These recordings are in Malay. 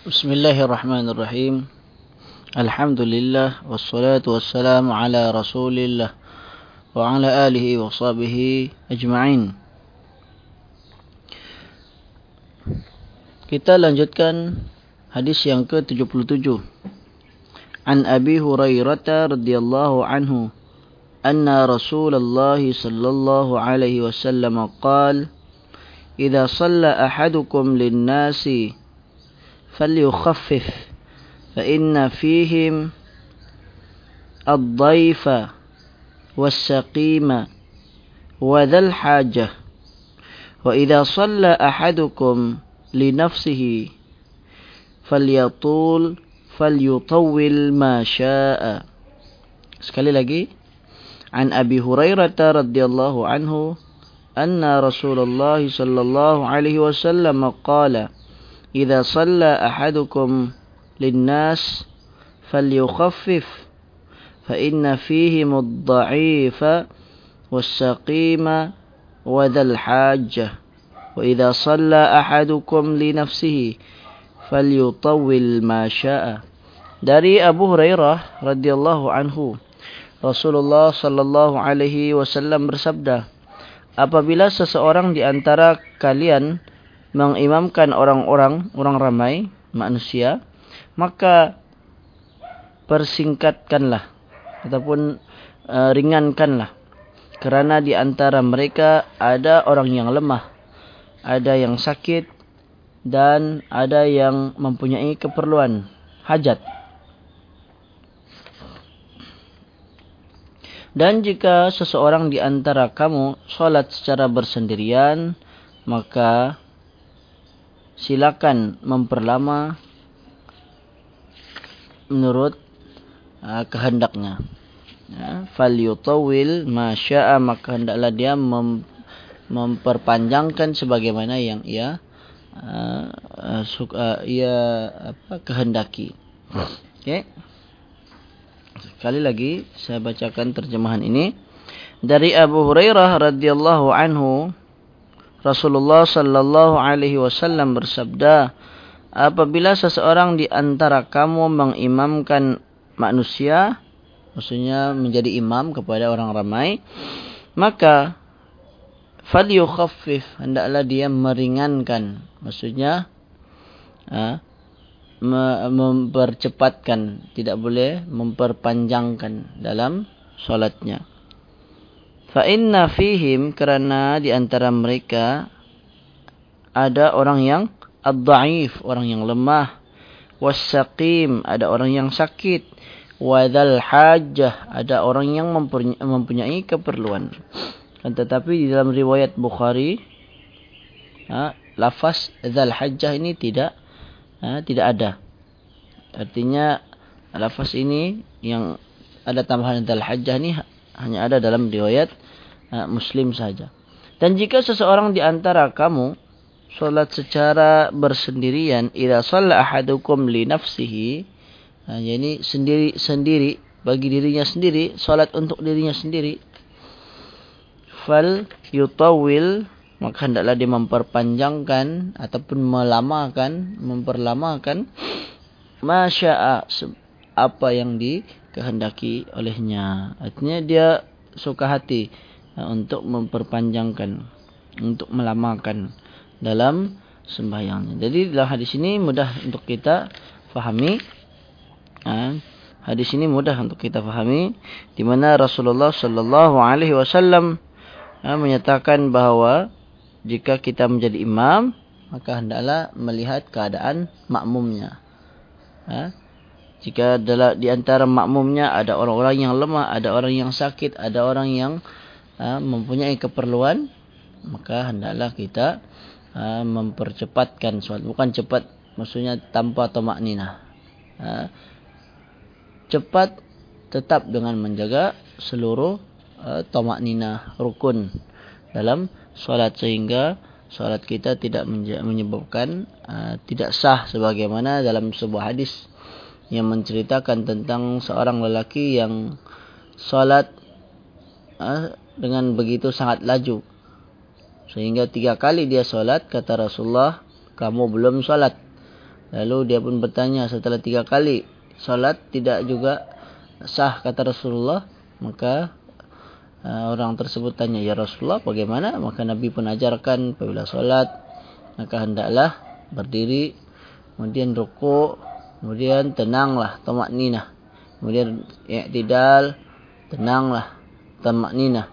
بسم الله الرحمن الرحيم الحمد لله والصلاة والسلام على رسول الله وعلى آله وصحبه أجمعين Kita lanjutkan hadis yang ke-77 An Abi Hurairah radhiyallahu anhu anna Rasulullah sallallahu alaihi wasallam qala إذا صلى أحدكم للناس فليخفف فإن فيهم الضيف والسقيم وذا الحاجة. وإذا صلى أحدكم لنفسه فليطول فليطول ما شاء. Sekali lagi. عن أبي هريرة رضي الله عنه أن رسول الله صلى الله عليه وسلم قال إذا صلى أحدكم للناس فليخفف فإن فيهم الضعيف والسقيم وذا الحاجة وإذا صلى أحدكم لنفسه فليطول ما شاء dari Abu Hurairah radhiyallahu anhu Rasulullah sallallahu alaihi wasallam bersabda Apabila seseorang di antara kalian mengimamkan orang-orang, orang ramai, manusia, maka persingkatkanlah ataupun uh, ringankanlah. Kerana di antara mereka ada orang yang lemah, ada yang sakit dan ada yang mempunyai keperluan hajat. Dan jika seseorang di antara kamu solat secara bersendirian, maka silakan memperlama menurut uh, kehendaknya. Ya, fal yutawil ma syaa maka hendaklah dia mem, memperpanjangkan sebagaimana yang ia uh, uh, suka, uh, ia apa kehendaki. Okey. Sekali lagi saya bacakan terjemahan ini dari Abu Hurairah radhiyallahu anhu Rasulullah sallallahu alaihi wasallam bersabda, apabila seseorang di antara kamu mengimamkan manusia, maksudnya menjadi imam kepada orang ramai, maka falyukhaffif, hendaklah dia meringankan, maksudnya ha, mempercepatkan, tidak boleh memperpanjangkan dalam solatnya. Fa inna fihim kerana di antara mereka ada orang yang ad-da'if, orang yang lemah, was-saqim, ada orang yang sakit, wadzal hajjah, ada orang yang mempunyai keperluan. Dan tetapi di dalam riwayat Bukhari ha, lafaz dzal hajjah ini tidak ha, tidak ada. Artinya lafaz ini yang ada tambahan dzal hajjah ini hanya ada dalam riwayat uh, Muslim saja. Dan jika seseorang di antara kamu solat secara bersendirian, ila shalla ahadukum li nafsihi, uh, yani sendiri sendiri bagi dirinya sendiri, solat untuk dirinya sendiri, fal yutawil maka hendaklah dia memperpanjangkan ataupun melamakan, memperlamakan masya'a apa yang di kehendaki olehnya. Artinya dia suka hati uh, untuk memperpanjangkan, untuk melamakan dalam sembahyangnya. Jadi dalam hadis ini mudah untuk kita fahami. Uh, hadis ini mudah untuk kita fahami di mana Rasulullah sallallahu alaihi wasallam uh, menyatakan bahawa jika kita menjadi imam maka hendaklah melihat keadaan makmumnya. Ha? Jika di antara makmumnya ada orang-orang yang lemah, ada orang yang sakit, ada orang yang uh, mempunyai keperluan, maka hendaklah kita uh, mempercepatkan solat. Bukan cepat, maksudnya tanpa tomak nina. Uh, cepat tetap dengan menjaga seluruh uh, tomak nina rukun dalam solat sehingga solat kita tidak menyebabkan uh, tidak sah sebagaimana dalam sebuah hadis yang menceritakan tentang seorang lelaki yang salat uh, dengan begitu sangat laju sehingga tiga kali dia salat kata Rasulullah kamu belum salat Lalu dia pun bertanya setelah tiga kali solat tidak juga sah kata Rasulullah. Maka uh, orang tersebut tanya ya Rasulullah bagaimana? Maka Nabi pun ajarkan apabila solat maka hendaklah berdiri kemudian rukuk kemudian tenanglah tamak ninah kemudian i'tidal tenanglah tamak ninah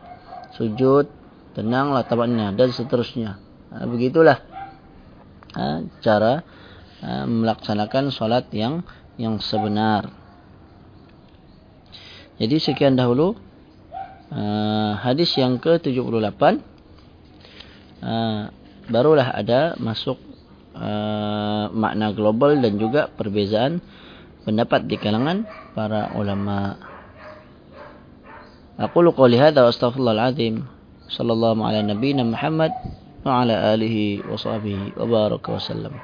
sujud tenanglah tamak ninah dan seterusnya. Ha, begitulah ha, cara ha, melaksanakan solat yang yang sebenar. Jadi sekian dahulu ha, hadis yang ke-78. Ha, barulah ada masuk uh, makna global dan juga perbezaan pendapat di kalangan para ulama. Aku lu qouli hadza wa astaghfirullahal azim. Sallallahu ala nabiyyina Muhammad wa ala alihi wa sahbihi wa baraka wa sallam.